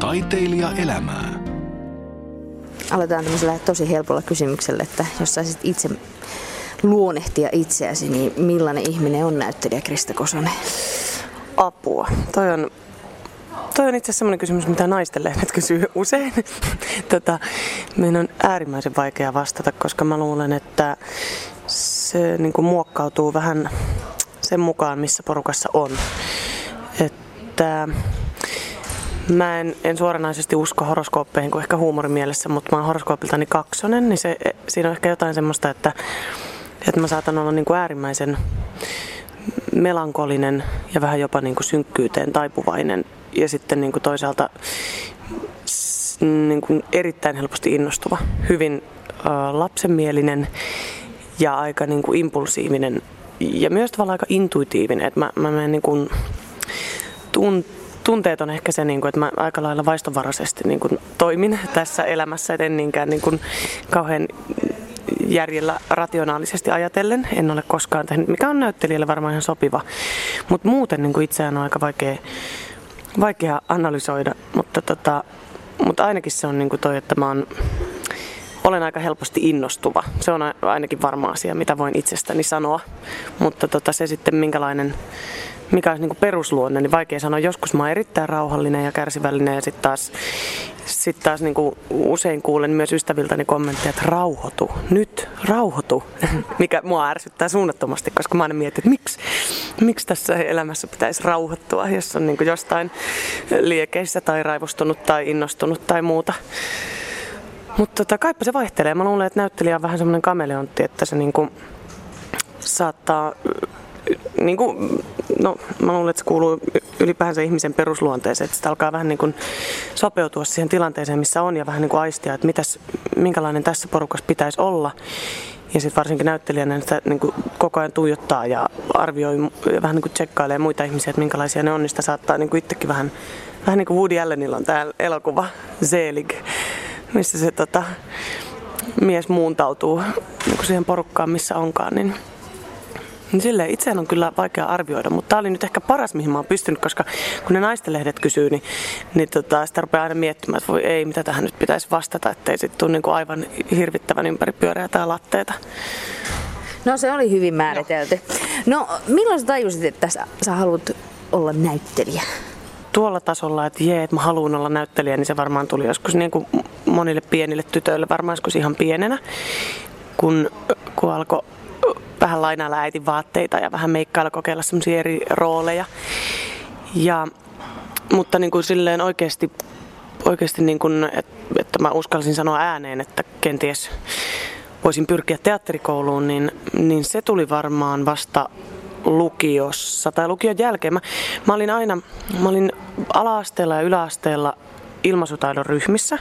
Taiteilija elämää. Aloitetaan tämmöisellä tosi helpolla kysymyksellä, että jos saisit itse luonnehtia itseäsi, niin millainen ihminen on näyttelijä Krista Kosonen? Apua. Toi on, toi on itse asiassa sellainen kysymys, mitä naisten lehdet kysyy usein. tota, minun on äärimmäisen vaikea vastata, koska mä luulen, että se niin kuin muokkautuu vähän sen mukaan, missä porukassa on. Että Mä en, en suoranaisesti usko horoskooppeihin kuin ehkä huumorimielessä, mutta mä oon horoskoopiltani kaksonen, niin se, siinä on ehkä jotain semmoista, että, että mä saatan olla niin kuin äärimmäisen melankolinen ja vähän jopa niin kuin synkkyyteen taipuvainen. Ja sitten niin kuin toisaalta niin kuin erittäin helposti innostuva, hyvin äh, lapsenmielinen ja aika niin kuin impulsiivinen ja myös tavallaan aika intuitiivinen, että mä, mä menen niin kuin tunt, tunteet on ehkä se, niin kuin, että mä aika lailla vaistovaraisesti niin kuin, toimin tässä elämässä, et en niinkään niin kuin, kauhean järjellä rationaalisesti ajatellen. En ole koskaan tehnyt, mikä on näyttelijälle varmaan ihan sopiva. Mutta muuten niin kuin itseään on aika vaikea, vaikea analysoida, mutta, tota, mutta ainakin se on niin kuin toi, että mä oon, olen aika helposti innostuva. Se on ainakin varma asia, mitä voin itsestäni sanoa. Mutta tota, se sitten minkälainen mikä olisi niin perusluonne, niin vaikea sanoa. Joskus mä oon erittäin rauhallinen ja kärsivällinen ja sitten taas, sit taas niin usein kuulen myös ystäviltäni kommentteja, että rauhoitu, nyt rauhoitu, mikä mua ärsyttää suunnattomasti, koska mä aina mietin, että miksi, miksi tässä elämässä pitäisi rauhoittua, jos on niin jostain liekeissä tai raivostunut tai innostunut tai muuta. Mutta tota, kaipa se vaihtelee. Mä luulen, että näyttelijä on vähän semmoinen kameleontti, että se niin saattaa niin kuin, no, mä luulen, että se kuuluu ylipäänsä ihmisen perusluonteeseen, että sitä alkaa vähän niin kuin sopeutua siihen tilanteeseen, missä on ja vähän niin kuin aistia, että mitäs, minkälainen tässä porukassa pitäisi olla. Ja sitten varsinkin näyttelijänä sitä niin kuin koko ajan tuijottaa ja arvioi ja vähän niin kuin tsekkailee muita ihmisiä, että minkälaisia ne on, niin sitä saattaa niin kuin itsekin vähän, vähän niin kuin Woody Allenilla on tämä elokuva Zelig, missä se tota, mies muuntautuu niin kuin siihen porukkaan, missä onkaan, niin niin silleen itseään on kyllä vaikea arvioida, mutta tämä oli nyt ehkä paras, mihin mä oon pystynyt, koska kun ne naistenlehdet kysyy, niin, niin tota, sitä rupeaa aina miettimään, että voi ei, mitä tähän nyt pitäisi vastata, ettei sitten tule niin kuin aivan hirvittävän ympäri pyöreä tai latteita. No se oli hyvin määritelty. No milloin sä tajusit, että sä, sä haluat olla näyttelijä? Tuolla tasolla, että jee, että mä haluan olla näyttelijä, niin se varmaan tuli joskus niin kuin monille pienille tytöille, varmaan joskus ihan pienenä, kun, kun alkoi vähän lainailla äitin vaatteita ja vähän meikkailla kokeilla semmoisia eri rooleja. Ja, mutta niin kuin silleen oikeasti, oikeasti niin kuin, että, mä uskalsin sanoa ääneen, että kenties voisin pyrkiä teatterikouluun, niin, niin se tuli varmaan vasta lukiossa tai lukion jälkeen. Mä, mä olin aina, mä olin ala-asteella ja yläasteella ilmaisutaidon ryhmissä.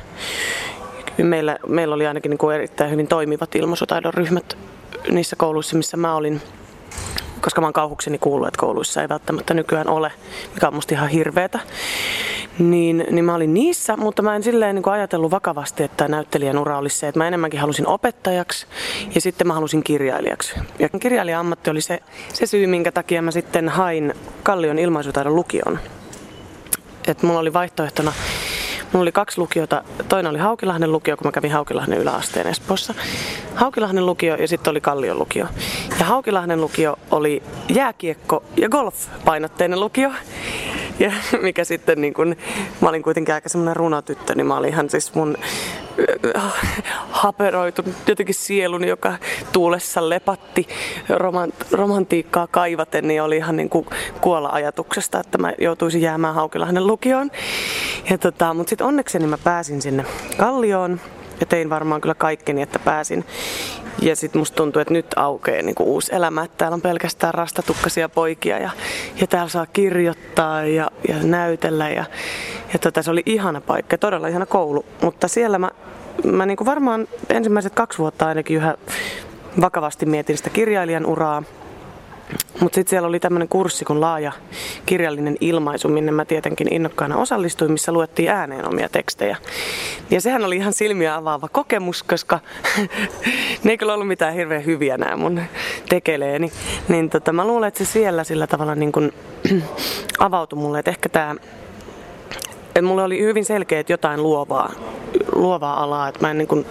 Meillä, meillä oli ainakin niin kuin erittäin hyvin toimivat ilmaisutaidon ryhmät niissä kouluissa, missä mä olin, koska mä oon kauhukseni kuullut, että kouluissa ei välttämättä nykyään ole, mikä on musta ihan hirveetä. Niin, niin mä olin niissä, mutta mä en silleen niin ajatellut vakavasti, että näyttelijän ura olisi se, että mä enemmänkin halusin opettajaksi ja sitten mä halusin kirjailijaksi. Ja kirjailija-ammatti oli se, se syy, minkä takia mä sitten hain Kallion ilmaisutaidon lukion. Että mulla oli vaihtoehtona Mulla oli kaksi lukiota. Toinen oli Haukilahden lukio, kun mä kävin Haukilahden yläasteen Espoossa. Haukilahden lukio ja sitten oli Kallion lukio. Ja Haukilahden lukio oli jääkiekko- ja golf-painotteinen lukio. Ja mikä sitten, niin kun, mä olin kuitenkin aika semmoinen runotyttö, niin mä olin ihan siis mun äh, haperoitunut jotenkin sieluni, joka tuulessa lepatti romant- romantiikkaa kaivaten, niin oli ihan niin kuin kuolla ajatuksesta, että mä joutuisin jäämään Haukilahden lukioon. Ja tota, mutta sitten onnekseni mä pääsin sinne Kallioon ja tein varmaan kyllä kaikkeni, että pääsin. Ja sitten musta tuntuu, että nyt aukeaa niinku uusi elämä, että täällä on pelkästään rastatukkaisia poikia ja, ja täällä saa kirjoittaa ja, ja näytellä. Ja, ja tota, se oli ihana paikka, todella ihana koulu, mutta siellä mä, mä niinku varmaan ensimmäiset kaksi vuotta ainakin yhä vakavasti mietin sitä kirjailijan uraa mutta sitten siellä oli tämmöinen kurssi kuin laaja kirjallinen ilmaisu, minne mä tietenkin innokkaana osallistuin, missä luettiin ääneen omia tekstejä. Ja sehän oli ihan silmiä avaava kokemus, koska ne ei kyllä ollut mitään hirveän hyviä nämä mun tekeleeni. Niin tota, mä luulen, että se siellä sillä tavalla niin kun avautui mulle, että ehkä tämä mulla oli hyvin selkeä, että jotain luovaa, luovaa alaa, että mä en niin kuin,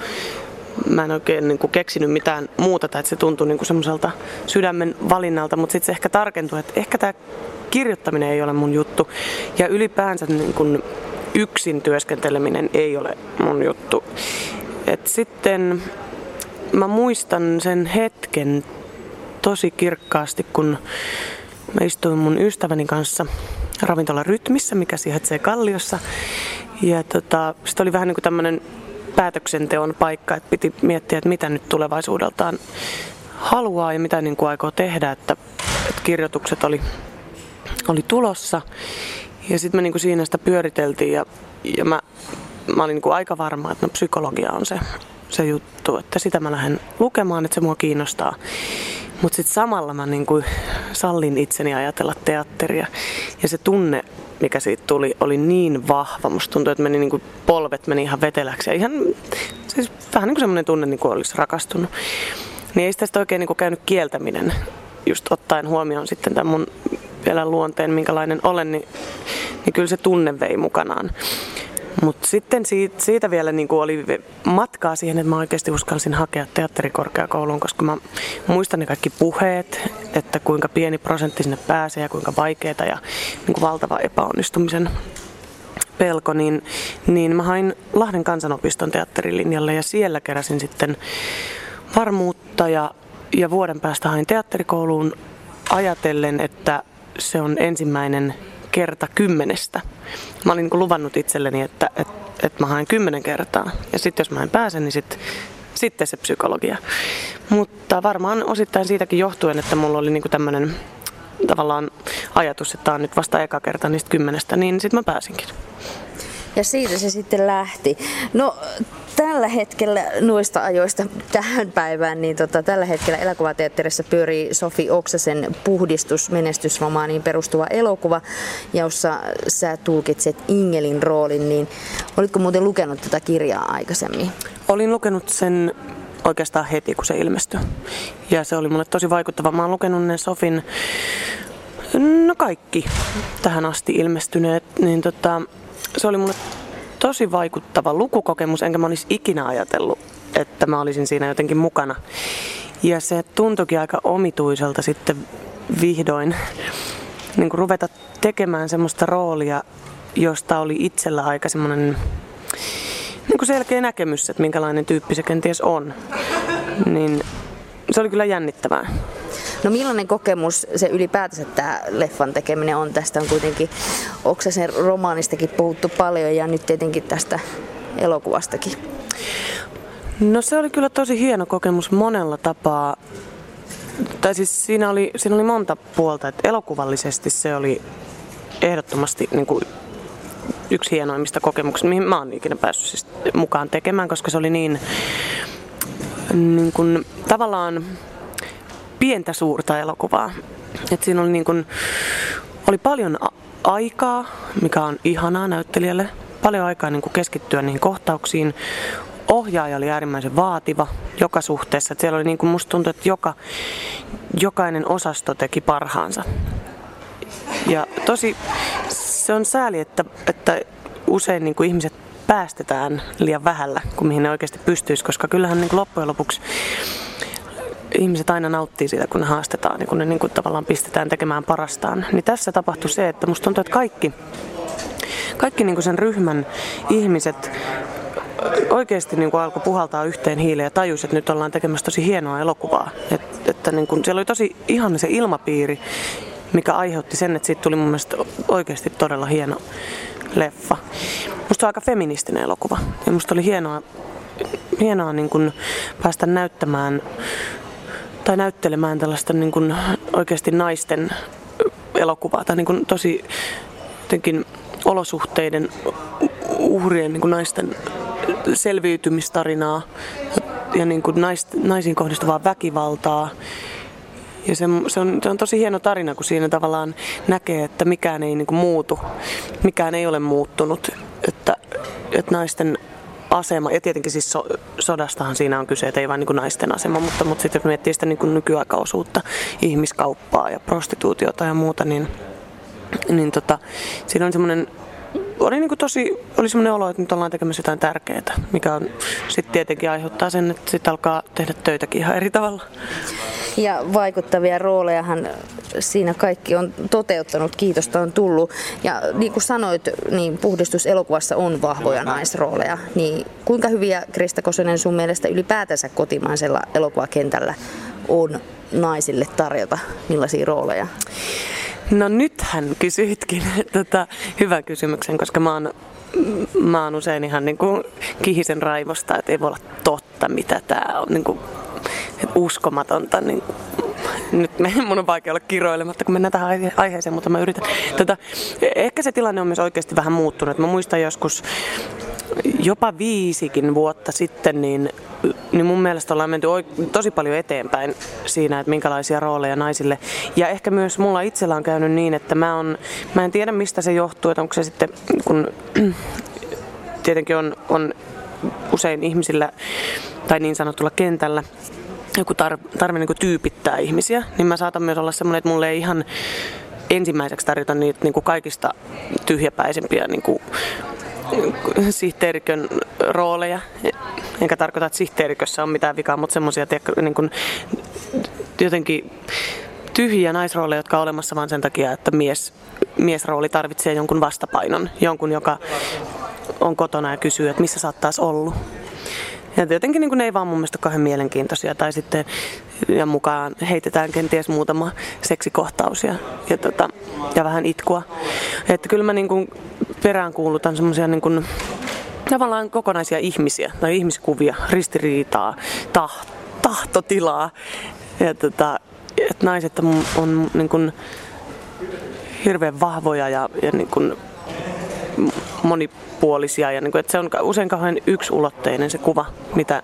mä en oikein niin kuin keksinyt mitään muuta, tai että se tuntui niin kuin semmoiselta sydämen valinnalta, mutta sitten se ehkä tarkentui, että ehkä tämä kirjoittaminen ei ole mun juttu. Ja ylipäänsä niin kuin yksin työskenteleminen ei ole mun juttu. Et sitten mä muistan sen hetken tosi kirkkaasti, kun mä istuin mun ystäväni kanssa ravintola Rytmissä, mikä sijaitsee Kalliossa. Ja tota, sitten oli vähän niin kuin tämmöinen päätöksenteon paikka, että piti miettiä, että mitä nyt tulevaisuudeltaan haluaa ja mitä niin kuin aikoo tehdä, että, että kirjoitukset oli, oli tulossa. Ja sitten me niin kuin siinä sitä pyöriteltiin ja, ja mä, mä olin niin kuin aika varma, että no psykologia on se, se juttu, että sitä mä lähden lukemaan, että se mua kiinnostaa. Mutta sitten samalla mä niin kuin sallin itseni ajatella teatteria. Ja se tunne, mikä siitä tuli, oli niin vahva. Musta tuntui, että meni niin kuin polvet meni ihan veteläksi. Ja ihan, siis vähän niin kuin semmoinen tunne, niin kuin olisi rakastunut. Niin ei sitä oikein niin kuin käynyt kieltäminen, just ottaen huomioon sitten tämän mun vielä luonteen, minkälainen olen, niin, niin kyllä se tunne vei mukanaan. Mutta sitten siitä, siitä vielä niin oli matkaa siihen, että mä oikeasti uskalsin hakea teatterikorkeakouluun, koska mä muistan ne kaikki puheet, että kuinka pieni prosentti sinne pääsee ja kuinka vaikeaa ja niin kuin valtava epäonnistumisen pelko, niin, niin mä hain Lahden kansanopiston teatterilinjalle ja siellä keräsin sitten varmuutta ja, ja vuoden päästä hain teatterikouluun ajatellen, että se on ensimmäinen kerta kymmenestä. Mä olin niin luvannut itselleni, että, että, että mä haen kymmenen kertaa. Ja sitten jos mä en pääse, niin sit, sitten se psykologia. Mutta varmaan osittain siitäkin johtuen, että mulla oli niin tämmöinen tavallaan ajatus, että tämä on nyt vasta eka kerta niistä kymmenestä, niin sitten mä pääsinkin. Ja siitä se sitten lähti. No tällä hetkellä noista ajoista tähän päivään, niin tota, tällä hetkellä elokuvateatterissa pyörii Sofi Oksasen puhdistus menestysromaaniin perustuva elokuva, jossa sä tulkitset Ingelin roolin, niin olitko muuten lukenut tätä kirjaa aikaisemmin? Olin lukenut sen oikeastaan heti, kun se ilmestyi. Ja se oli mulle tosi vaikuttava. Mä oon lukenut ne Sofin, no kaikki tähän asti ilmestyneet, niin tota, se oli mulle tosi vaikuttava lukukokemus, enkä mä olisi ikinä ajatellut, että mä olisin siinä jotenkin mukana. Ja se tuntuikin aika omituiselta sitten vihdoin niin kuin ruveta tekemään semmoista roolia, josta oli itsellä aika semmoinen niin kuin selkeä näkemys, että minkälainen tyyppi se kenties on. Niin se oli kyllä jännittävää. No millainen kokemus se ylipäätänsä tämä leffan tekeminen on? Tästä on kuitenkin Oksasen romaanistakin puhuttu paljon ja nyt tietenkin tästä elokuvastakin. No se oli kyllä tosi hieno kokemus monella tapaa. Tai siis siinä oli, siinä oli monta puolta, että elokuvallisesti se oli ehdottomasti niin kuin yksi hienoimmista kokemuksista, mihin mä oon ikinä päässyt siis mukaan tekemään, koska se oli niin, niin kuin, tavallaan pientä suurta elokuvaa. Et siinä oli, niin kun, oli paljon aikaa, mikä on ihanaa näyttelijälle. Paljon aikaa niin keskittyä niihin kohtauksiin. Ohjaaja oli äärimmäisen vaativa joka suhteessa. Et siellä oli niin kuin musta tuntui, että joka, jokainen osasto teki parhaansa. Ja tosi se on sääli, että, että usein niin ihmiset päästetään liian vähällä kuin mihin ne oikeasti pystyisi, koska kyllähän niin loppujen lopuksi ihmiset aina nauttii siitä, kun ne haastetaan ja kun ne niin kuin tavallaan pistetään tekemään parastaan. Niin tässä tapahtui se, että musta tuntuu, että kaikki, kaikki niin kuin sen ryhmän ihmiset oikeasti niin kuin alkoi puhaltaa yhteen hiileen ja tajusi, että nyt ollaan tekemässä tosi hienoa elokuvaa. Et, että niin kuin, siellä oli tosi ihan se ilmapiiri, mikä aiheutti sen, että siitä tuli mun mielestä oikeasti todella hieno leffa. Musta on aika feministinen elokuva ja musta oli hienoa, hienoa niin kuin päästä näyttämään tai näyttelemään tällaista niin kuin oikeasti naisten elokuvaa tai niin kuin tosi jotenkin olosuhteiden uhrien niin kuin naisten selviytymistarinaa ja niin kuin naist, naisiin kohdistuvaa väkivaltaa. Ja se, se, on, se on tosi hieno tarina, kun siinä tavallaan näkee, että mikään ei niin kuin muutu, mikään ei ole muuttunut. Että, että naisten asema, ja tietenkin siis so, sodastahan siinä on kyse, että ei vain niin naisten asema, mutta, mutta sitten jos miettii sitä niin nykyaikaosuutta, ihmiskauppaa ja prostituutiota ja muuta, niin, niin tota, siinä on semmoinen oli niin kuin tosi, oli semmoinen olo, että nyt ollaan tekemässä jotain tärkeää, mikä on sitten tietenkin aiheuttaa sen, että sitten alkaa tehdä töitäkin ihan eri tavalla. Ja vaikuttavia roolejahan siinä kaikki on toteuttanut, kiitosta on tullut. Ja niin kuin sanoit, niin puhdistuselokuvassa on vahvoja naisrooleja. Niin kuinka hyviä Krista Kosonen sun mielestä ylipäätänsä kotimaisella elokuvakentällä on naisille tarjota millaisia rooleja? No nythän kysyitkin tota, hyvän kysymyksen, koska mä oon, mä oon usein ihan niin kuin kihisen raivosta, että ei voi olla totta, mitä tää on niin kuin, uskomatonta. Niin nyt me, mun on vaikea olla kiroilematta, kun mennään tähän aiheeseen, mutta mä yritän. Tota, ehkä se tilanne on myös oikeasti vähän muuttunut. Mä muistan joskus jopa viisikin vuotta sitten, niin, niin mun mielestä ollaan menty tosi paljon eteenpäin siinä, että minkälaisia rooleja naisille. Ja ehkä myös mulla itsellä on käynyt niin, että mä, on, mä en tiedä mistä se johtuu, että onko se sitten, kun tietenkin on, on usein ihmisillä tai niin sanotulla kentällä joku tar- tarve niin tyypittää ihmisiä, niin mä saatan myös olla semmoinen, että mulle ei ihan ensimmäiseksi tarjota niitä niin kuin kaikista tyhjäpäisempiä niin kuin sihteerikön rooleja. Enkä tarkoita, että sihteerikössä on mitään vikaa, mutta semmoisia niin jotenkin tyhjiä naisrooleja, jotka on olemassa vain sen takia, että mies, miesrooli tarvitsee jonkun vastapainon. Jonkun, joka on kotona ja kysyy, että missä sä oot taas ollut. Ja jotenkin niin ne ei vaan mun mielestä kauhean mielenkiintoisia. Tai sitten ja mukaan heitetään kenties muutama seksikohtaus ja, ja, tota, ja vähän itkua. Että kyllä mä niin kuin peräänkuulutan semmoisia niin kuin, tavallaan kokonaisia ihmisiä tai ihmiskuvia, ristiriitaa, taht, tahtotilaa. Ja tota, että naiset on, on niin kuin hirveän vahvoja ja, ja niin kuin monipuolisia. Ja niin kuin, että se on usein kauhean yksulotteinen se kuva, mitä,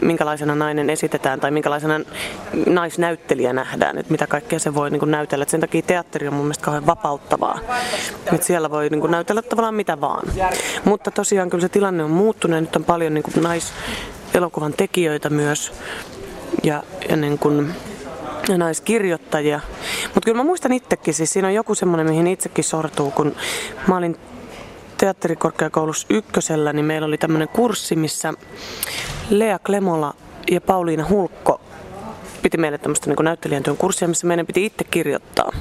minkälaisena nainen esitetään tai minkälaisena naisnäyttelijä nähdään, että mitä kaikkea se voi niin kuin näytellä. Et sen takia teatteri on mun mielestä kauhean vapauttavaa, että siellä voi niin kuin näytellä tavallaan mitä vaan. Mutta tosiaan kyllä se tilanne on muuttunut nyt on paljon niin kuin naiselokuvan tekijöitä myös ja, ja niin kuin, ja naiskirjoittajia. Mutta kyllä mä muistan itsekin, siis siinä on joku semmoinen, mihin itsekin sortuu, kun mä olin teatterikorkeakoulussa ykkösellä, niin meillä oli tämmöinen kurssi, missä Lea Klemola ja Pauliina Hulkko piti meille tämmöistä niin näyttelijän työn kurssia, missä meidän piti itse kirjoittaa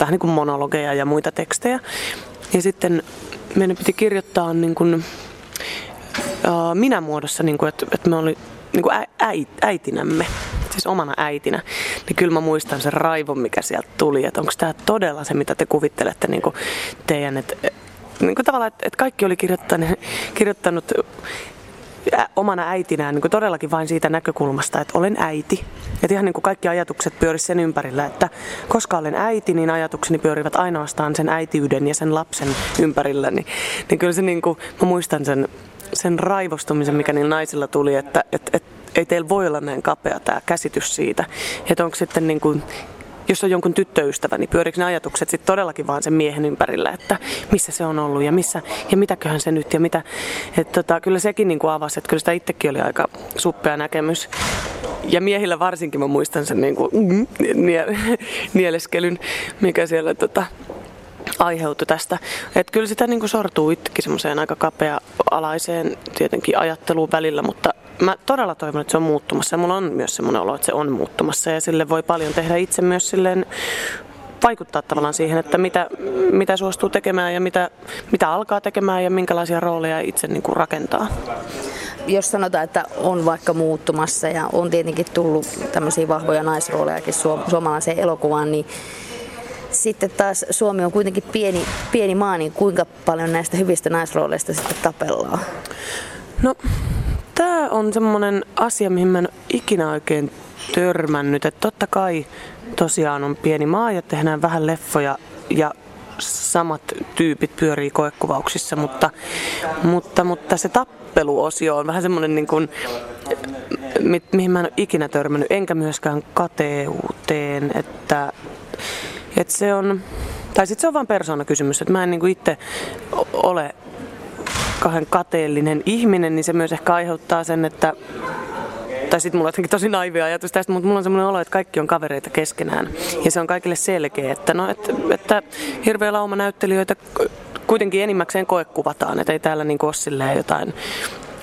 vähän niin kuin monologeja ja muita tekstejä. Ja sitten meidän piti kirjoittaa niin kuin, uh, minä muodossa, niin kuin, että, että me oli niin kuin äit, äitinämme, siis omana äitinä, niin kyllä mä muistan sen raivon, mikä sieltä tuli, että onko tämä todella se, mitä te kuvittelette niin kuin teidän, että niin kuin tavallaan, että, että kaikki oli kirjoittanut, kirjoittanut omana äitinään niin kuin todellakin vain siitä näkökulmasta, että olen äiti. Että ihan niin kuin kaikki ajatukset pyörivät sen ympärillä, että koska olen äiti, niin ajatukseni pyörivät ainoastaan sen äitiyden ja sen lapsen ympärillä. Niin, niin kyllä se niin kuin, mä muistan sen, sen raivostumisen, mikä niillä naisilla tuli, että et, et, ei teillä voi olla näin kapea tämä käsitys siitä. Että onko sitten niin kuin jos on jonkun tyttöystävä, niin pyöriikö ne ajatukset sitten todellakin vaan sen miehen ympärillä, että missä se on ollut ja missä ja mitäköhän se nyt ja mitä. Että tota, kyllä sekin niin kuin avasi, että kyllä sitä itsekin oli aika suppea näkemys. Ja miehillä varsinkin mä muistan sen niin kuin, nieleskelyn, mikä siellä tota, aiheutui tästä. Että kyllä sitä niin kuin sortuu itsekin semmoiseen aika kapea-alaiseen tietenkin ajatteluun välillä, mutta mä todella toivon, että se on muuttumassa. Ja mulla on myös semmoinen olo, että se on muuttumassa ja sille voi paljon tehdä itse myös silleen vaikuttaa tavallaan siihen, että mitä, mitä suostuu tekemään ja mitä, mitä alkaa tekemään ja minkälaisia rooleja itse niin kuin rakentaa. Jos sanotaan, että on vaikka muuttumassa ja on tietenkin tullut tämmöisiä vahvoja naisroolejakin suomalaiseen elokuvaan, niin sitten taas Suomi on kuitenkin pieni, pieni maa, niin kuinka paljon näistä hyvistä naisrooleista sitten tapellaan? No, tämä on semmoinen asia, mihin mä en ikinä oikein törmännyt. Että totta kai tosiaan on pieni maa ja tehdään vähän leffoja ja samat tyypit pyörii koekuvauksissa, mutta, mutta, mutta se tappeluosio on vähän semmoinen niin kuin, mi, mihin mä en ole ikinä törmännyt, enkä myöskään kateuteen, että et se on, tai sitten se on vain persoonakysymys, että mä en niinku itse ole kahden kateellinen ihminen, niin se myös ehkä aiheuttaa sen, että tai sitten mulla on jotenkin tosi naivia ajatus tästä, mutta mulla on semmoinen olo, että kaikki on kavereita keskenään. Ja se on kaikille selkeä, että, no, että, että hirveä lauma näyttelijöitä kuitenkin enimmäkseen koekuvataan, että ei täällä niin ole jotain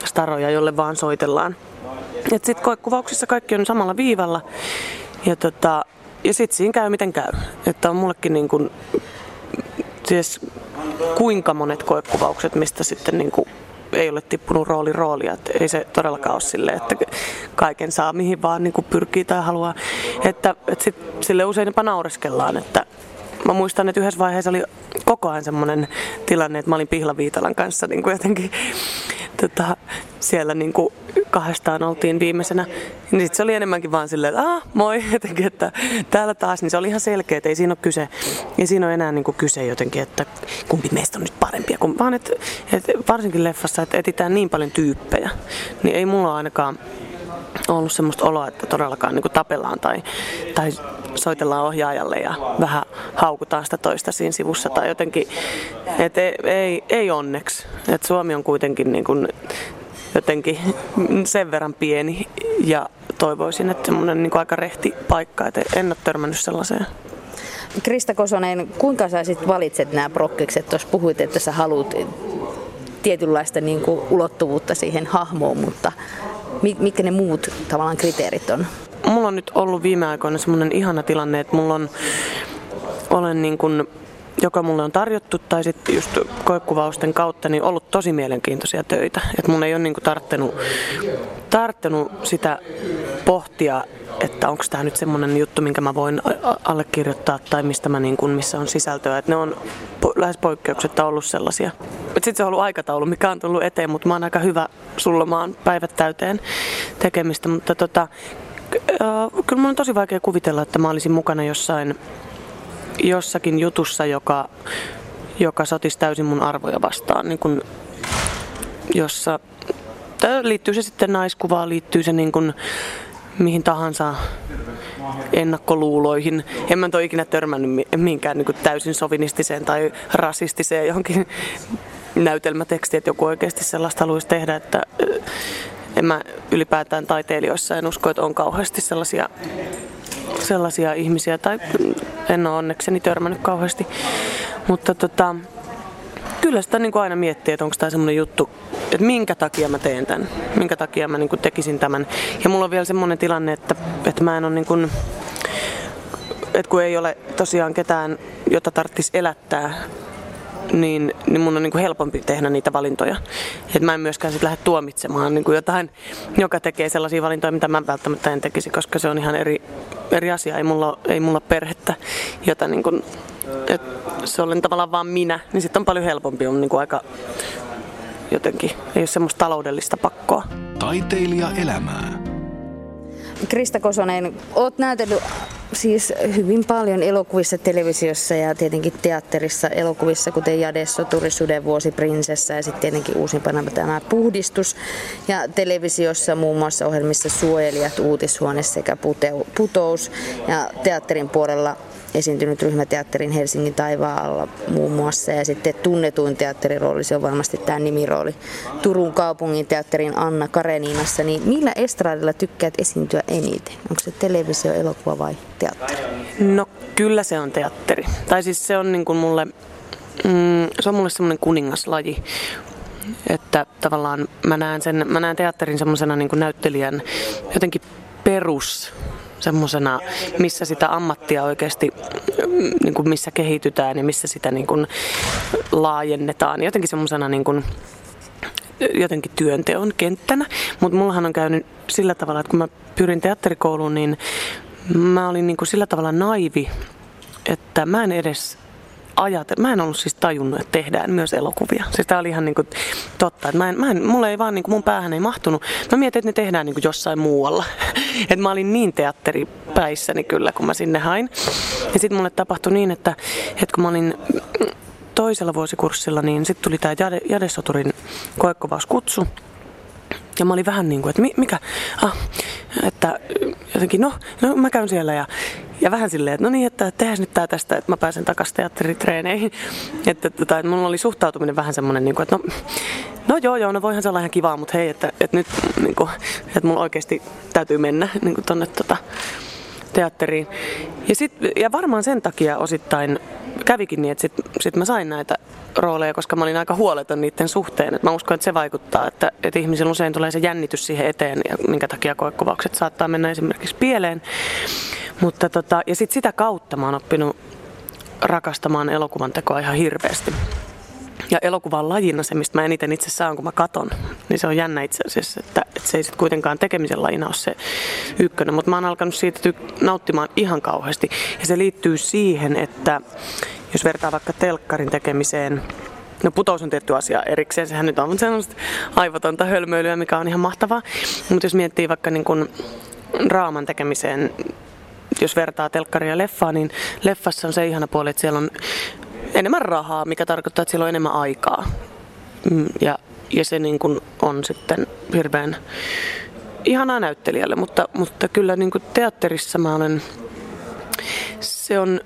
staroja, jolle vaan soitellaan. Et sit koekuvauksissa kaikki on samalla viivalla ja, tota, ja sitten siinä käy miten käy. Että on mullekin niin kuin, siis kuinka monet koekuvaukset, mistä sitten niin kuin ei ole tippunut rooli roolia. Että ei se todellakaan ole silleen, että kaiken saa mihin vaan niin kuin pyrkii tai haluaa. Että, että sit, sille usein jopa naureskellaan, että mä muistan, että yhdessä vaiheessa oli koko ajan semmoinen tilanne, että mä olin Pihlaviitalan kanssa niin kuin jotenkin tota, siellä niin kuin kahdestaan oltiin viimeisenä. Niin sitten se oli enemmänkin vaan silleen, että ah, moi, jotenkin, että täällä taas. Niin se oli ihan selkeä, että ei siinä ole kyse, ei siinä ole enää niin kuin kyse jotenkin, että kumpi meistä on nyt parempia. Kun, vaan että, että varsinkin leffassa, että etitään niin paljon tyyppejä, niin ei mulla ainakaan ollut semmoista oloa, että todellakaan niin tapellaan tai, tai soitellaan ohjaajalle ja vähän haukutaan sitä toista siinä sivussa tai jotenkin, että ei, ei, ei onneksi. Et Suomi on kuitenkin niin kuin jotenkin sen verran pieni ja toivoisin, että semmoinen niin aika rehti paikka, että en ole törmännyt sellaiseen. Krista Kosonen, kuinka sä sitten valitset nämä prokkikset? Tuossa puhuit, että sä haluat tietynlaista niin kuin ulottuvuutta siihen hahmoon, mutta mitkä ne muut tavallaan kriteerit on? Mulla on nyt ollut viime aikoina semmoinen ihana tilanne, että mulla on, olen niin kuin joka mulle on tarjottu, tai sitten just koekuvausten kautta, niin ollut tosi mielenkiintoisia töitä. Että mun ei ole niinku tarttenut, tarttenut sitä pohtia, että onko tämä nyt semmoinen juttu, minkä mä voin allekirjoittaa, tai mistä mä niin kuin, missä on sisältöä. Että ne on po- lähes poikkeuksetta ollut sellaisia. Sitten se on ollut aikataulu, mikä on tullut eteen, mutta mä oon aika hyvä sullomaan päivät täyteen tekemistä. Mutta tota, äh, kyllä mun on tosi vaikea kuvitella, että mä olisin mukana jossain jossakin jutussa, joka, joka sotisi täysin mun arvoja vastaan, niin kun, jossa liittyy se sitten naiskuvaan, liittyy se niin kun, mihin tahansa ennakkoluuloihin. En mä ikinä törmännyt mihinkään niin täysin sovinistiseen tai rasistiseen johonkin näytelmätekstiin, että joku oikeasti sellaista haluaisi tehdä, että en mä ylipäätään taiteilijoissa en usko, että on kauheasti sellaisia sellaisia ihmisiä, tai en ole onnekseni törmännyt kauheasti. Mutta tota, kyllä sitä niin kuin aina miettii, että onko tämä semmoinen juttu, että minkä takia mä teen tämän, minkä takia mä niin kuin tekisin tämän. Ja mulla on vielä semmoinen tilanne, että, että mä en ole niin kuin, että kun ei ole tosiaan ketään, jota tarvitsisi elättää, niin, niin mun on niin kuin helpompi tehdä niitä valintoja. Et mä en myöskään sit lähde tuomitsemaan niin kuin jotain, joka tekee sellaisia valintoja, mitä mä välttämättä en tekisi, koska se on ihan eri, eri asia. Ei mulla, ei mulla perhettä, jota niin kuin, et se olen tavallaan vaan minä, niin sitten on paljon helpompi. On niin kuin aika jotenkin, ei ole semmoista taloudellista pakkoa. Taiteilija elämää. Krista Kosonen, oot näytellyt siis hyvin paljon elokuvissa, televisiossa ja tietenkin teatterissa elokuvissa, kuten Jade Soturi, Suden vuosi, Prinsessa ja sitten tietenkin uusimpana tämä Puhdistus. Ja televisiossa muun muassa ohjelmissa Suojelijat, Uutishuone sekä Putous. Ja teatterin puolella esiintynyt ryhmäteatterin Helsingin taivaalla muun muassa. Ja sitten tunnetuin teatterirooli, se on varmasti tämä nimirooli Turun kaupungin teatterin Anna Kareninassa. Niin millä estradilla tykkäät esiintyä eniten? Onko se televisio, elokuva vai teatteri? No kyllä se on teatteri. Tai siis se on niin kuin mulle, mm, se on mulle semmoinen kuningaslaji että tavallaan mä näen, sen, mä näen teatterin semmoisena niin näyttelijän jotenkin perus semmoisena, missä sitä ammattia oikeasti, niin kuin missä kehitytään ja missä sitä niin kuin laajennetaan. Jotenkin semmoisena niin kuin, jotenkin työnteon kenttänä. Mutta mullahan on käynyt sillä tavalla, että kun mä pyrin teatterikouluun, niin mä olin niin kuin sillä tavalla naivi, että mä en edes ajate, mä en ollut siis tajunnut, että tehdään myös elokuvia. Siis tää oli ihan niin kuin totta, että mä en, mä en, mulle ei vaan niin kuin mun päähän ei mahtunut. Mä mietin, että ne tehdään niin kuin jossain muualla. että mä olin niin teatteripäissäni kyllä, kun mä sinne hain. Ja sitten mulle tapahtui niin, että, että kun mä olin toisella vuosikurssilla, niin sitten tuli tämä Jade, Jadesoturin koekuvauskutsu. Ja mä olin vähän niin kuin, että mikä, ah, että jotenkin, no, no mä käyn siellä ja, ja vähän silleen, että no niin, että tehdään nyt tää tästä, että mä pääsen takaisin teatteritreeneihin. Että, tota, että mulla oli suhtautuminen vähän semmoinen, niin kuin, että no, no joo joo, no voihan se olla ihan kivaa, mutta hei, että, että nyt niin kuin, että mulla oikeasti täytyy mennä niin kuin tonne tota, teatteriin. Ja, sit, ja varmaan sen takia osittain kävikin niin, että sitten sit mä sain näitä rooleja, koska mä olin aika huoleton niiden suhteen. Et mä uskon, että se vaikuttaa, että, että ihmisillä usein tulee se jännitys siihen eteen, ja minkä takia koekuvaukset saattaa mennä esimerkiksi pieleen. Mutta tota, ja sitten sitä kautta mä oon oppinut rakastamaan elokuvan tekoa ihan hirveästi. Ja elokuvan lajina se, mistä mä eniten itse saan, kun mä katon, niin se on jännä itse asiassa, että, että se ei sitten kuitenkaan tekemisen lajina ole se ykkönen. Mutta mä oon alkanut siitä tyk- nauttimaan ihan kauheasti. Ja se liittyy siihen, että jos vertaa vaikka telkkarin tekemiseen, No putous on tietty asia erikseen, sehän nyt on sellaista aivotonta hölmöilyä, mikä on ihan mahtavaa. Mutta jos miettii vaikka niin kun raaman tekemiseen, jos vertaa telkkaria leffaa, niin leffassa on se ihana puoli, että siellä on enemmän rahaa, mikä tarkoittaa, että siellä on enemmän aikaa. Mm, ja, ja se niin kuin on sitten hirveän ihanaa näyttelijälle, mutta, mutta kyllä niin kuin teatterissa mä olen, se on,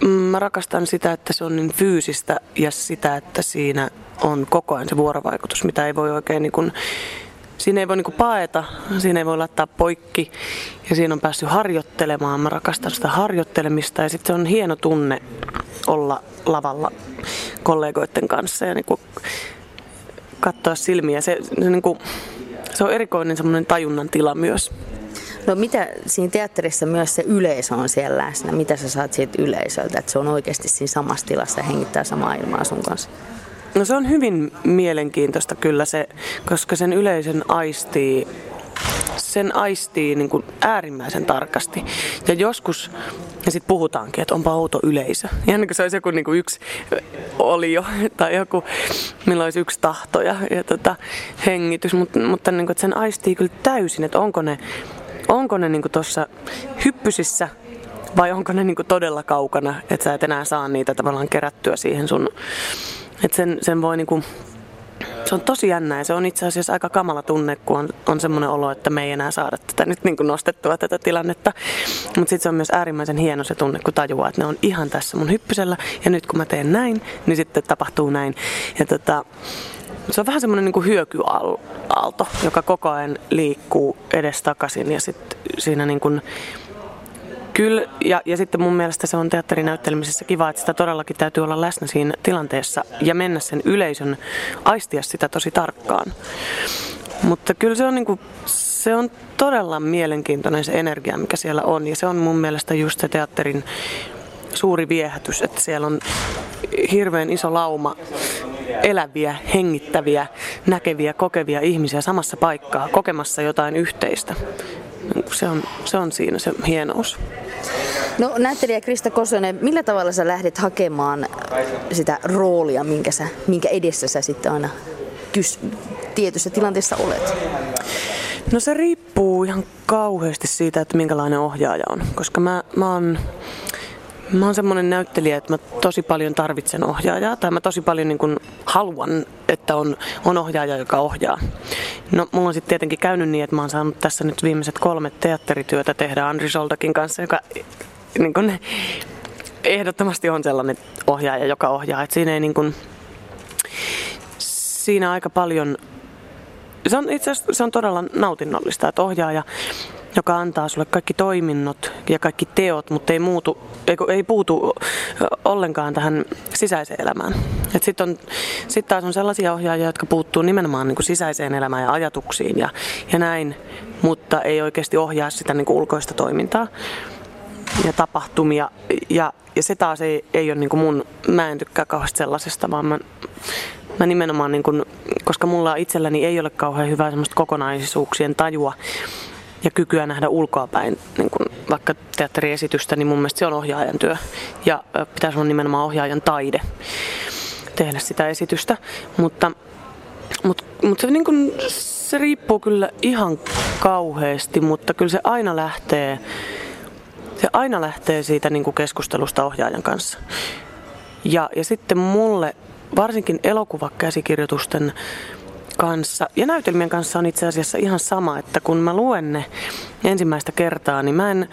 mm, mä rakastan sitä, että se on niin fyysistä ja sitä, että siinä on koko ajan se vuorovaikutus, mitä ei voi oikein niin kuin, siinä ei voi niin paeta, siinä ei voi laittaa poikki ja siinä on päässyt harjoittelemaan. Mä rakastan sitä harjoittelemista ja sitten se on hieno tunne olla lavalla kollegoiden kanssa ja niin kuin katsoa silmiä. Se, se, niin kuin, se on erikoinen semmoinen tajunnan tila myös. No mitä siinä teatterissa myös se yleisö on siellä läsnä? Mitä sä saat siitä yleisöltä, että se on oikeasti siinä samassa tilassa ja hengittää samaa ilmaa sun kanssa? No se on hyvin mielenkiintoista kyllä se, koska sen yleisön aistii sen aistii niin kuin äärimmäisen tarkasti. Ja joskus, ja sitten puhutaankin, että onpa outo yleisö. Ihan niin kuin se olisi joku niin kuin yksi olio tai joku, millä olisi yksi tahto ja, ja tota, hengitys. Mut, mutta niin kuin, että sen aistii kyllä täysin, että onko ne, onko ne niin tuossa hyppysissä vai onko ne niin todella kaukana, että sä et enää saa niitä tavallaan kerättyä siihen sun että sen, sen voi niinku, se on tosi jännä ja se on itse asiassa aika kamala tunne, kun on, on semmoinen olo, että me ei enää saada tätä nyt niin nostettua tätä tilannetta. Mutta sitten se on myös äärimmäisen hieno se tunne, kun tajuaa, että ne on ihan tässä mun hyppysellä ja nyt kun mä teen näin, niin sitten tapahtuu näin. Ja tota, se on vähän semmoinen niin hyökyaalto, joka koko ajan liikkuu edestakaisin ja sitten siinä niin kuin Kyllä, ja, ja sitten mun mielestä se on teatterinäyttelemisessä kiva, että sitä todellakin täytyy olla läsnä siinä tilanteessa ja mennä sen yleisön, aistia sitä tosi tarkkaan. Mutta kyllä se on, niin kuin, se on todella mielenkiintoinen se energia, mikä siellä on. Ja se on mun mielestä just se teatterin suuri viehätys, että siellä on hirveän iso lauma eläviä, hengittäviä, näkeviä, kokevia ihmisiä samassa paikkaa, kokemassa jotain yhteistä se on, se on siinä se hienous. No näyttelijä Krista Kosonen, millä tavalla sä lähdit hakemaan sitä roolia, minkä, sä, minkä edessä sä sitten aina kys, tietyssä tilanteessa olet? No se riippuu ihan kauheasti siitä, että minkälainen ohjaaja on. Koska mä, mä oon Mä oon semmoinen näyttelijä, että mä tosi paljon tarvitsen ohjaajaa, tai mä tosi paljon niin kun haluan, että on, on ohjaaja, joka ohjaa. No, mulla on sitten tietenkin käynyt niin, että mä oon saanut tässä nyt viimeiset kolme teatterityötä tehdä Andri Soldakin kanssa, joka niin kun, ehdottomasti on sellainen ohjaaja, joka ohjaa. Et siinä ei niin kun, siinä aika paljon se on itse asiassa se on todella nautinnollista, että ohjaaja joka antaa sulle kaikki toiminnot ja kaikki teot, mutta ei, muutu, ei, ei puutu ollenkaan tähän sisäiseen elämään. Sitten sit taas on sellaisia ohjaajia, jotka puuttuu nimenomaan niin kuin sisäiseen elämään ja ajatuksiin ja, ja näin, mutta ei oikeasti ohjaa sitä niin kuin ulkoista toimintaa ja tapahtumia. Ja, ja se taas ei, ei ole niin kuin mun, mä en tykkää kauheasti sellaisesta, vaan mä, mä nimenomaan, niin kuin, koska mulla itselläni ei ole kauhean hyvää semmoista kokonaisuuksien tajua, ja kykyä nähdä ulkoapäin niin kun vaikka teatteriesitystä, niin mun mielestä se on ohjaajan työ. Ja pitäisi olla nimenomaan ohjaajan taide tehdä sitä esitystä. Mutta, mutta, mutta se, niin kun, se riippuu kyllä ihan kauheasti, mutta kyllä se aina lähtee, se aina lähtee siitä niin kuin keskustelusta ohjaajan kanssa. Ja, ja sitten mulle, varsinkin elokuvakäsikirjoitusten kanssa ja näytelmien kanssa on itse asiassa ihan sama, että kun mä luen ne ensimmäistä kertaa, niin mä en,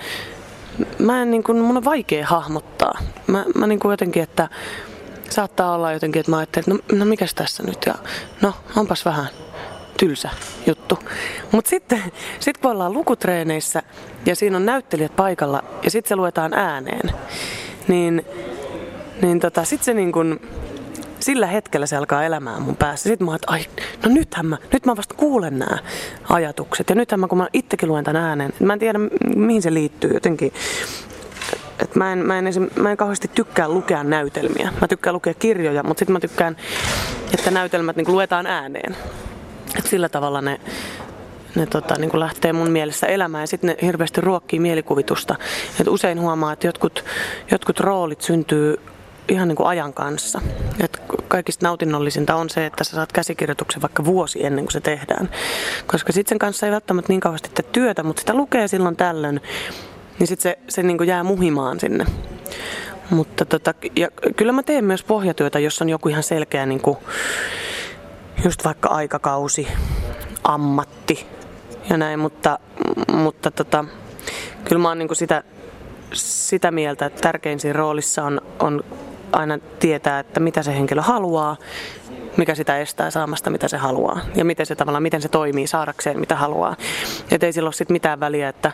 mä en niin kuin, mun on vaikea hahmottaa. Mä, mä niin kuin jotenkin, että saattaa olla jotenkin, että mä ajattelin, että no, no mikäs tässä nyt ja no onpas vähän tylsä juttu. Mutta sitten sit kun ollaan lukutreeneissä ja siinä on näyttelijät paikalla ja sitten se luetaan ääneen, niin niin tota, sit se niin kuin, sillä hetkellä se alkaa elämään mun päässä. Sitten mä että ai, no nythän mä, nyt mä vasta kuulen nämä ajatukset. Ja nythän mä, kun mä itsekin luen tämän äänen, mä en tiedä mihin se liittyy jotenkin. Et mä, en, mä, en esim, mä en kauheasti tykkää lukea näytelmiä. Mä tykkään lukea kirjoja, mutta sitten mä tykkään, että näytelmät niin luetaan ääneen. Et sillä tavalla ne, ne tota, niin kuin lähtee mun mielestä elämään ja sitten ne hirveästi ruokkii mielikuvitusta. Et usein huomaa, että jotkut, jotkut roolit syntyy ihan niin kuin ajan kanssa. Et kaikista nautinnollisinta on se, että sä saat käsikirjoituksen vaikka vuosi ennen kuin se tehdään. Koska sitten sen kanssa ei välttämättä niin kauheasti tee työtä, mutta sitä lukee silloin tällöin, niin sitten se, se niin kuin jää muhimaan sinne. Mutta tota, ja kyllä mä teen myös pohjatyötä, jos on joku ihan selkeä niin kuin, just vaikka aikakausi, ammatti ja näin, mutta, mutta tota, kyllä mä oon niin sitä, sitä mieltä, että tärkein siinä roolissa on, on aina tietää, että mitä se henkilö haluaa, mikä sitä estää saamasta, mitä se haluaa. Ja miten se tavallaan, miten se toimii saadakseen, mitä haluaa. Että ei sillä ole sit mitään väliä, että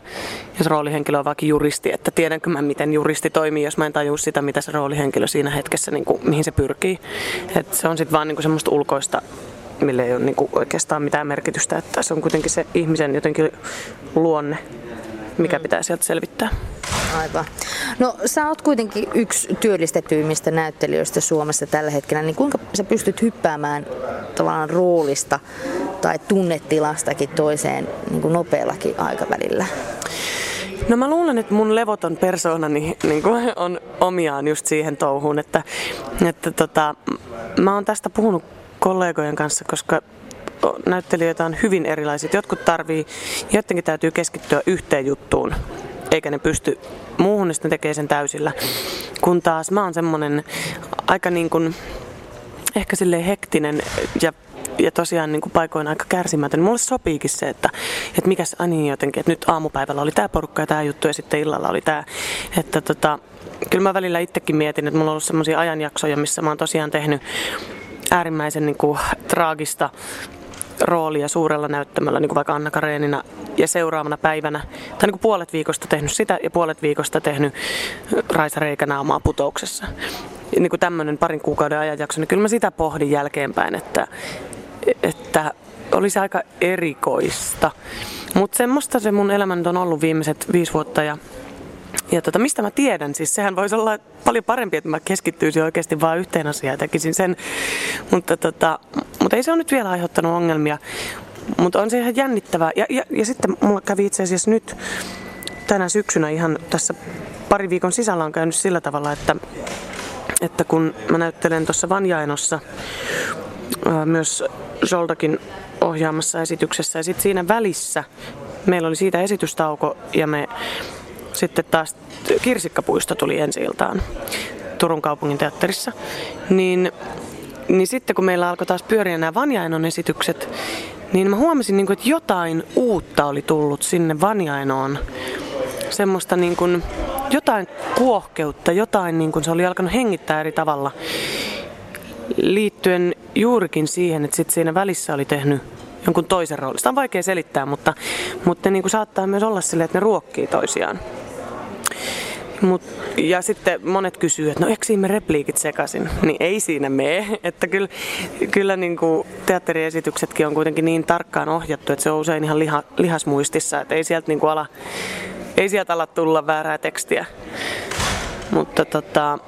jos roolihenkilö on vaikka juristi, että tiedänkö mä, miten juristi toimii, jos mä en tajua sitä, mitä se roolihenkilö siinä hetkessä, niin kuin, mihin se pyrkii. että se on sitten vaan niin kuin semmoista ulkoista millä ei ole niin kuin oikeastaan mitään merkitystä, että se on kuitenkin se ihmisen jotenkin luonne, mikä pitää sieltä selvittää. Aivan. No sä oot kuitenkin yksi työllistetyimmistä näyttelijöistä Suomessa tällä hetkellä, niin kuinka sä pystyt hyppäämään tavallaan roolista tai tunnetilastakin toiseen niin kuin nopeallakin aikavälillä? No mä luulen, että mun levoton persoonani niin kuin on omiaan just siihen touhuun, että, että tota, mä oon tästä puhunut kollegojen kanssa, koska näyttelijöitä on hyvin erilaiset. Jotkut tarvii, jotenkin täytyy keskittyä yhteen juttuun, eikä ne pysty muuhun, niin sitten tekee sen täysillä. Kun taas mä oon semmonen aika niin kuin, ehkä silleen hektinen ja ja tosiaan niin kuin paikoin aika kärsimätön. Mulle sopiikin se, että, että mikäs ani niin jotenkin, että nyt aamupäivällä oli tämä porukka ja tämä juttu ja sitten illalla oli tämä. Että tota, kyllä mä välillä itsekin mietin, että mulla on ollut semmoisia ajanjaksoja, missä mä oon tosiaan tehnyt äärimmäisen niin kuin, traagista roolia suurella näyttämällä, niin kuin vaikka Anna Kareenina, ja seuraavana päivänä, tai niin kuin puolet viikosta tehnyt sitä ja puolet viikosta tehnyt Raisa Reikänaumaa putouksessa. Niin kuin tämmöinen parin kuukauden ajanjakso, niin kyllä mä sitä pohdin jälkeenpäin, että, että olisi aika erikoista. Mutta semmoista se mun elämä nyt on ollut viimeiset viisi vuotta ja ja tota, mistä mä tiedän? Siis sehän voisi olla paljon parempi, että mä keskittyisin oikeasti vain yhteen asiaan ja tekisin sen. Mutta, tota, mutta ei se ole nyt vielä aiheuttanut ongelmia. Mutta on se ihan jännittävää. Ja, ja, ja sitten mulla kävi itse asiassa nyt tänä syksynä ihan tässä pari viikon sisällä on käynyt sillä tavalla, että, että kun mä näyttelen tuossa Vanjainossa myös Zoldakin ohjaamassa esityksessä ja sitten siinä välissä meillä oli siitä esitystauko ja me sitten taas Kirsikkapuisto tuli ensi iltaan Turun kaupungin teatterissa. Niin, niin sitten kun meillä alkoi taas pyöriä nämä Vanjainon esitykset, niin mä huomasin, niin kuin, että jotain uutta oli tullut sinne Vanjainoon. Semmoista niin kuin, jotain kuohkeutta, jotain niin kuin se oli alkanut hengittää eri tavalla liittyen juurikin siihen, että sit siinä välissä oli tehnyt jonkun toisen roolin. Sitä on vaikea selittää, mutta, mutta ne niin kuin saattaa myös olla silleen, että ne ruokkii toisiaan. Mut, ja sitten monet kysyy, että no eikö siinä me repliikit sekaisin? Niin ei siinä mene. Että kyllä, kyllä niin kuin teatteriesityksetkin on kuitenkin niin tarkkaan ohjattu, että se on usein ihan liha, lihasmuistissa, että ei sieltä, niin kuin ala, ei sieltä ala tulla väärää tekstiä. Mutta tota,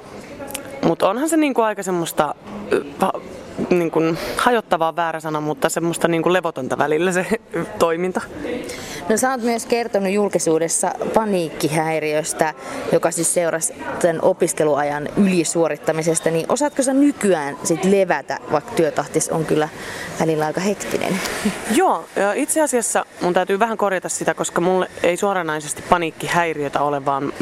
mutta onhan se niin kuin aika semmoista niin kuin, hajottavaa väärä sana, mutta semmoista niin kuin levotonta välillä se toiminta. No sä oot myös kertonut julkisuudessa paniikkihäiriöstä, joka siis seurasi tämän opiskeluajan ylisuorittamisesta, niin osaatko sä nykyään sit levätä, vaikka työtahtis on kyllä välillä aika hektinen? Joo, itse asiassa mun täytyy vähän korjata sitä, koska mulle ei suoranaisesti paniikkihäiriötä ole, vaan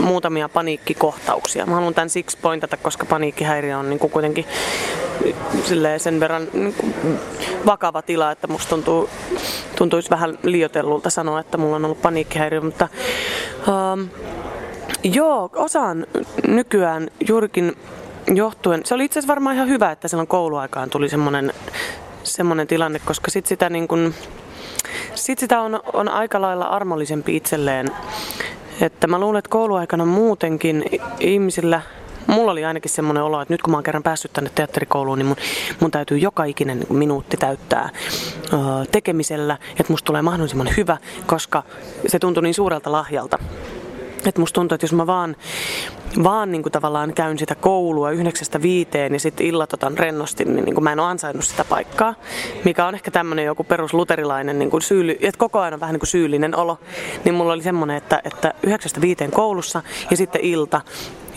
muutamia paniikkikohtauksia. Mä haluan tämän siksi pointata, koska paniikkihäiriö on niin kuin kuitenkin sen verran niin kuin vakava tila, että musta tuntuu, tuntuisi vähän liotellulta sanoa, että mulla on ollut paniikkihäiriö, mutta um, joo, osaan nykyään juurikin johtuen, se oli itse asiassa varmaan ihan hyvä, että silloin kouluaikaan tuli semmoinen semmoinen tilanne, koska sit sitä, niin kun, sit sitä on, on aika lailla armollisempi itselleen. Että mä luulen, että kouluaikana muutenkin ihmisillä mulla oli ainakin semmoinen olo, että nyt kun mä oon kerran päässyt tänne teatterikouluun, niin mun, mun täytyy joka ikinen minuutti täyttää ö, tekemisellä, että musta tulee mahdollisimman hyvä, koska se tuntui niin suurelta lahjalta. Että musta tuntuu, että jos mä vaan, vaan niin kuin tavallaan käyn sitä koulua yhdeksästä viiteen ja sitten illat otan rennosti, niin, niin kuin mä en ole ansainnut sitä paikkaa. Mikä on ehkä tämmöinen joku perusluterilainen niin kuin syyli, että koko ajan on vähän niin kuin syyllinen olo. Niin mulla oli semmoinen, että, että yhdeksästä viiteen koulussa ja sitten ilta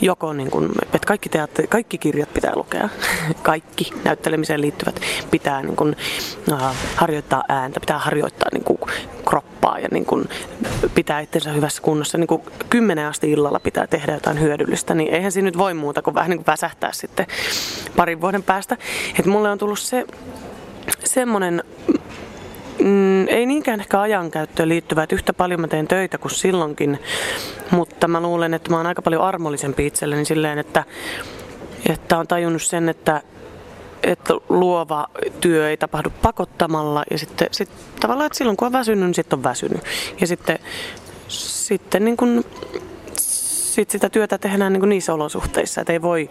joko niin kuin, että kaikki, teatteri, kaikki kirjat pitää lukea, kaikki näyttelemiseen liittyvät pitää niin kuin, uh, harjoittaa ääntä, pitää harjoittaa niin kuin, kroppaa ja niin kuin, pitää itsensä hyvässä kunnossa. Niin kuin, kymmenen asti illalla pitää tehdä jotain hyödyllistä, niin eihän siinä nyt voi muuta kuin vähän niin kuin väsähtää sitten parin vuoden päästä. että mulle on tullut se semmoinen Mm, ei niinkään ehkä ajankäyttöön liittyvää, että yhtä paljon mä teen töitä kuin silloinkin, mutta mä luulen, että mä oon aika paljon armollisempi itselleni silleen, että, että on tajunnut sen, että, että luova työ ei tapahdu pakottamalla ja sitten sit, tavallaan, että silloin kun on väsynyt, niin sitten on väsynyt. Ja sitten, sitten niin kuin sit sitä työtä tehdään niin kuin niissä olosuhteissa, että ei voi,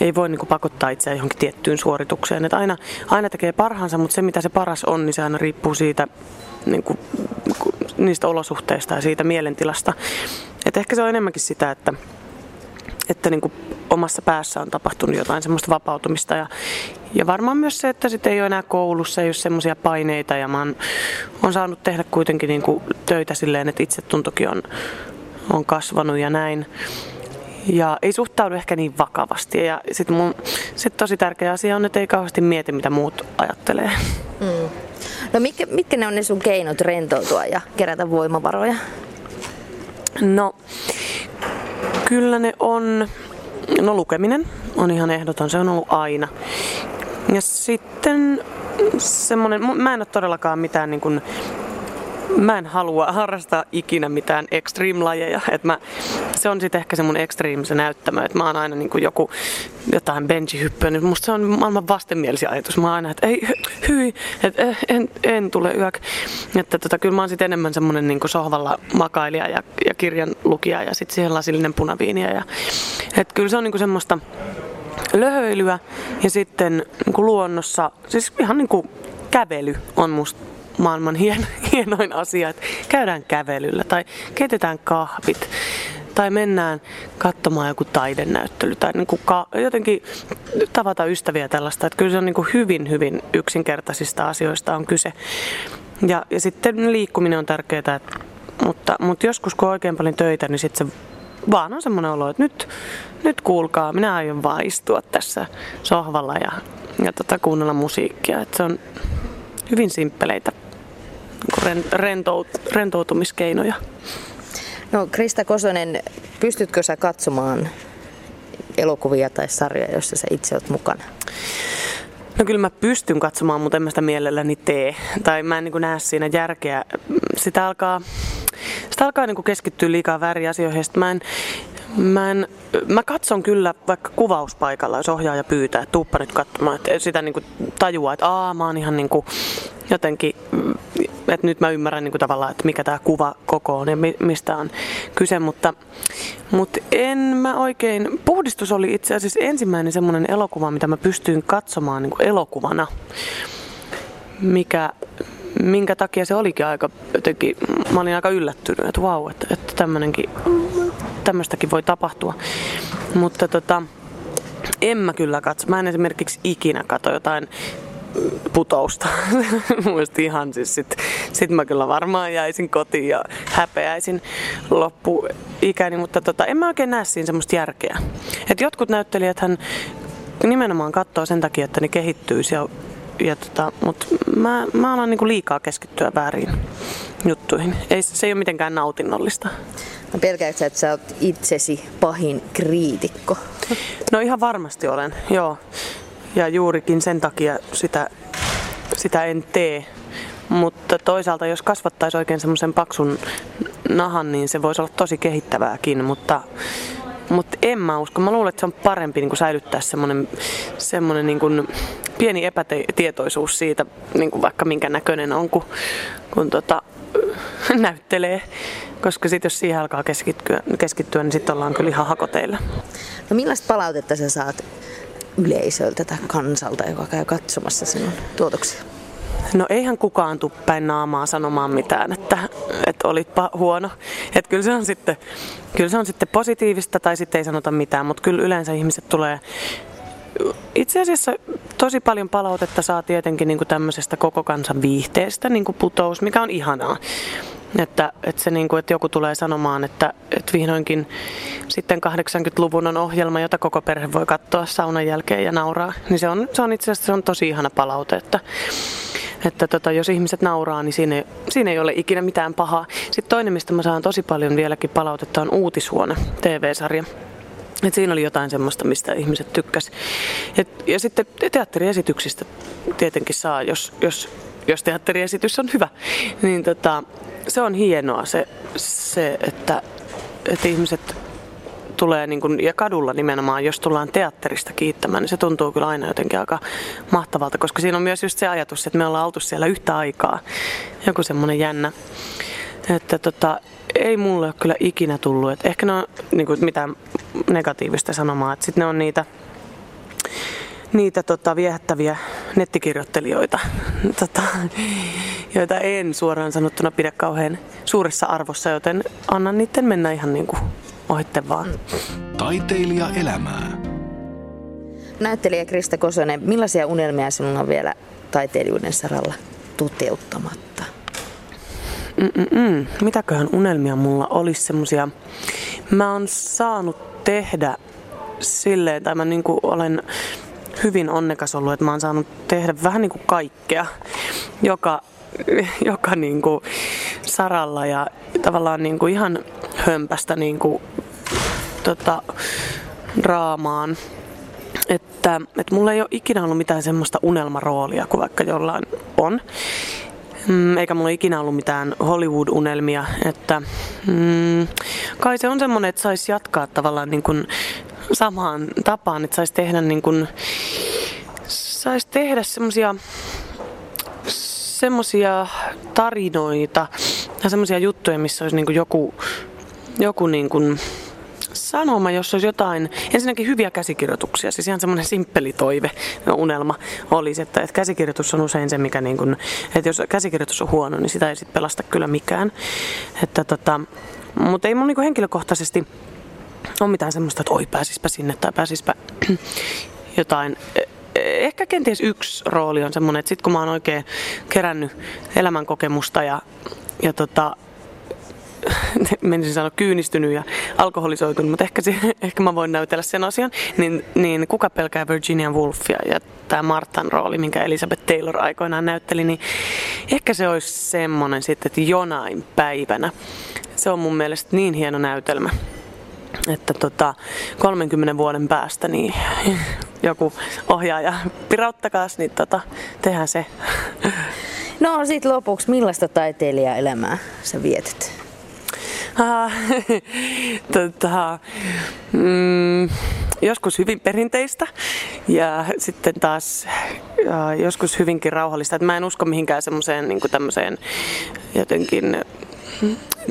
ei voi niin kuin pakottaa itseään johonkin tiettyyn suoritukseen. Että aina, aina tekee parhaansa, mutta se mitä se paras on, niin se aina riippuu siitä, niin kuin, niistä olosuhteista ja siitä mielentilasta. Et ehkä se on enemmänkin sitä, että, että niin kuin omassa päässä on tapahtunut jotain semmoista vapautumista ja, ja varmaan myös se, että sitten ei ole enää koulussa, ei ole semmoisia paineita ja mä oon, oon saanut tehdä kuitenkin niin kuin töitä silleen, että itsetuntokin on, on kasvanut ja näin. Ja ei suhtaudu ehkä niin vakavasti. Ja sitten mun sit tosi tärkeä asia on, että ei kauheasti mieti, mitä muut ajattelee. Mm. No mitkä, mitkä ne on ne sun keinot rentoutua ja kerätä voimavaroja? No, kyllä ne on, no lukeminen on ihan ehdoton, se on ollut aina. Ja sitten semmoinen, mä en ole todellakaan mitään niin kuin mä en halua harrastaa ikinä mitään extreme-lajeja. Et mä, se on sitten ehkä se mun extreme se näyttämö, että mä oon aina niin kuin joku jotain benji niin musta se on maailman vastenmielisiä ajatus. Mä oon aina, että ei, hyi, että eh, en, en tule yök. Että tota, kyllä mä oon sitten enemmän semmonen niin sohvalla makailija ja, ja kirjan lukija ja sitten siihen lasillinen punaviiniä. Ja, että kyllä se on niin kuin semmoista löhöilyä ja sitten niin kuin luonnossa, siis ihan niin kuin kävely on musta maailman hien, hienoin asia, että käydään kävelyllä tai keitetään kahvit tai mennään katsomaan joku taidenäyttely tai niin kuin ka- jotenkin tavata ystäviä tällaista. Että kyllä se on niin kuin hyvin, hyvin yksinkertaisista asioista on kyse. Ja, ja sitten liikkuminen on tärkeää, että, mutta, mutta joskus kun on oikein paljon töitä, niin sitten se vaan on semmoinen olo, että nyt, nyt kuulkaa, minä aion vaan istua tässä sohvalla ja, ja tota, kuunnella musiikkia. Että se on hyvin simppeleitä rentout, rentoutumiskeinoja. No Krista Kosonen, pystytkö sä katsomaan elokuvia tai sarjoja, joissa sä itse olet mukana? No kyllä mä pystyn katsomaan, mutta en mä sitä mielelläni tee. Tai mä en niin näe siinä järkeä. Sitä alkaa, sitä alkaa niin keskittyä liikaa väärin asioihin. Mä en, Mä, en, mä katson kyllä vaikka kuvauspaikalla, jos ohjaaja pyytää, että tuuppa nyt katsomaan, että sitä niin kuin tajuaa, että aa, mä oon ihan niin kuin jotenkin, että nyt mä ymmärrän niin kuin tavallaan, että mikä tämä kuva koko on ja mistä on kyse, mutta, mutta en mä oikein, Puhdistus oli itse asiassa ensimmäinen semmoinen elokuva, mitä mä pystyin katsomaan niin kuin elokuvana, mikä, minkä takia se olikin aika jotenkin, mä olin aika yllättynyt, että vau, että, että tämmöinenkin tämmöistäkin voi tapahtua. Mutta tota, en mä kyllä katso. Mä en esimerkiksi ikinä katso jotain putousta. Mielestäni ihan siis sit, sit mä kyllä varmaan jäisin kotiin ja häpeäisin loppuikäni, mutta tota, en mä oikein näe siinä semmoista järkeä. Et jotkut näyttelijät hän nimenomaan katsoo sen takia, että ne kehittyisi ja, ja tota, mutta mä, mä alan niinku liikaa keskittyä väärin juttuihin. Ei, se ei ole mitenkään nautinnollista. No pelkäätkö että sä oot itsesi pahin kriitikko? No ihan varmasti olen, joo. Ja juurikin sen takia sitä, sitä en tee. Mutta toisaalta jos kasvattaisi oikein semmoisen paksun nahan, niin se voisi olla tosi kehittävääkin, mutta mutta en mä usko. Mä luulen, että se on parempi niin kuin säilyttää semmoinen, semmoinen niin kuin pieni epätietoisuus siitä, niin kuin vaikka minkä näköinen on, kun, kun tota, näyttelee, koska sitten jos siihen alkaa keskittyä, keskittyä niin sitten ollaan kyllä ihan hakoteilla. No millaista palautetta sä saat yleisöltä tai kansalta, joka käy katsomassa sinun tuotoksia? No eihän kukaan tuu päin naamaa sanomaan mitään, että, että olitpa huono. Että kyllä se on sitten, kyllä se on sitten positiivista tai sitten ei sanota mitään, mutta kyllä yleensä ihmiset tulee itse asiassa tosi paljon palautetta saa tietenkin niin kuin tämmöisestä koko kansan viihteestä, niin kuin putous, mikä on ihanaa. Että, että, se niin kuin, että joku tulee sanomaan, että, että vihdoinkin sitten 80-luvun on ohjelma, jota koko perhe voi katsoa saunan jälkeen ja nauraa. Niin se on, se on itse asiassa se on tosi ihana palaute, että, että tota, jos ihmiset nauraa, niin siinä siinä ei ole ikinä mitään pahaa. Sitten toinen, mistä mä saan tosi paljon vieläkin palautetta, on Uutishuone, TV-sarja. Et siinä oli jotain semmoista, mistä ihmiset tykkäs. Et, ja sitten teatteriesityksistä tietenkin saa, jos, jos, jos teatteriesitys on hyvä. Niin tota, se on hienoa se, se että, että ihmiset tulee, niin kun, ja kadulla nimenomaan, jos tullaan teatterista kiittämään, niin se tuntuu kyllä aina jotenkin aika mahtavalta, koska siinä on myös just se ajatus, että me ollaan oltu siellä yhtä aikaa. Joku semmoinen jännä. Että tota, ei mulle ole kyllä ikinä tullut. että ehkä ne on niin kuin, mitään negatiivista sanomaa. Sitten ne on niitä, niitä tota, viehättäviä nettikirjoittelijoita, tota, joita en suoraan sanottuna pidä kauhean suuressa arvossa, joten annan niiden mennä ihan niin kuin ohitte vaan. Taiteilija elämää. Näyttelijä Krista Kosonen, millaisia unelmia sinulla on vielä taiteilijuuden saralla toteuttamatta? Mm-mm. Mitäköhän unelmia mulla olisi semmosia? Mä oon saanut tehdä silleen, tai mä niinku olen hyvin onnekas ollut, että mä oon saanut tehdä vähän niinku kaikkea, joka, joka niinku saralla ja tavallaan niinku ihan hömpästä niinku, tota, draamaan. Että, että mulla ei ole ikinä ollut mitään semmoista unelmaroolia kuin vaikka jollain on. Mm, eikä mulla ikinä ollut mitään Hollywood-unelmia, että mm, kai se on semmoinen, että saisi jatkaa tavallaan niin kuin samaan tapaan, että saisi tehdä niin kuin, saisi tehdä semmoisia semmoisia tarinoita ja semmoisia juttuja, missä olisi niin kuin joku, joku niin kuin sanoma, jos olisi jotain, ensinnäkin hyviä käsikirjoituksia, siis ihan semmoinen simppeli toive, unelma olisi, että, että käsikirjoitus on usein se, mikä niin kuin, että jos käsikirjoitus on huono, niin sitä ei sitten pelasta kyllä mikään. Että tota, mutta ei mun niin henkilökohtaisesti ole mitään semmoista, että oi pääsispä sinne tai pääsispä jotain ehkä kenties yksi rooli on semmoinen, että sitten kun mä oon oikein kerännyt elämänkokemusta ja, ja tota, menisin sanoa kyynistynyt ja alkoholisoitunut, mutta ehkä, se, ehkä mä voin näytellä sen asian, niin, niin kuka pelkää Virginia Woolfia ja tämä Martan rooli, minkä Elizabeth Taylor aikoinaan näytteli, niin ehkä se olisi semmoinen sitten, että jonain päivänä. Se on mun mielestä niin hieno näytelmä, että tota, 30 vuoden päästä niin joku ohjaaja pirauttakaas, niin tota, tehdään se. No sitten lopuksi, millaista taiteilijaelämää sä vietät? tota, mm, joskus hyvin perinteistä ja sitten taas ja joskus hyvinkin rauhallista. Et mä en usko mihinkään semmoiseen niin tämmöiseen jotenkin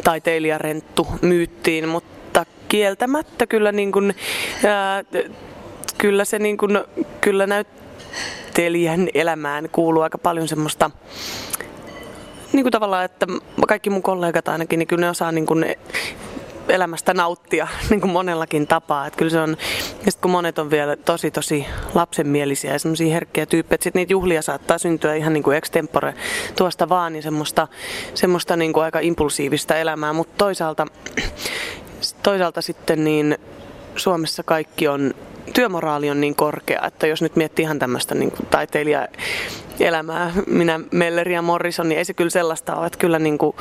taiteilijarenttu myyttiin, mutta kieltämättä kyllä, niin kuin, ää, kyllä se niin kuin, kyllä näyttelijän elämään kuuluu aika paljon semmoista niin kuin tavallaan, että kaikki mun kollegat ainakin, niin kyllä ne osaa niin kuin elämästä nauttia niin kuin monellakin tapaa. Että kyllä se on, ja kun monet on vielä tosi tosi lapsenmielisiä ja semmoisia herkkiä tyyppejä, että niitä juhlia saattaa syntyä ihan niin kuin extempore tuosta vaan, niin semmoista, semmoista niin kuin aika impulsiivista elämää, mutta toisaalta, toisaalta sitten niin Suomessa kaikki on työmoraali on niin korkea, että jos nyt miettii ihan tämmöistä niin taiteilijaelämää, minä Melleri ja Morrison, niin ei se kyllä sellaista ole, että kyllä niin kuin,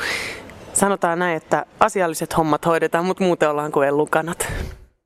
sanotaan näin, että asialliset hommat hoidetaan, mutta muuten ollaan kuin ellukanat.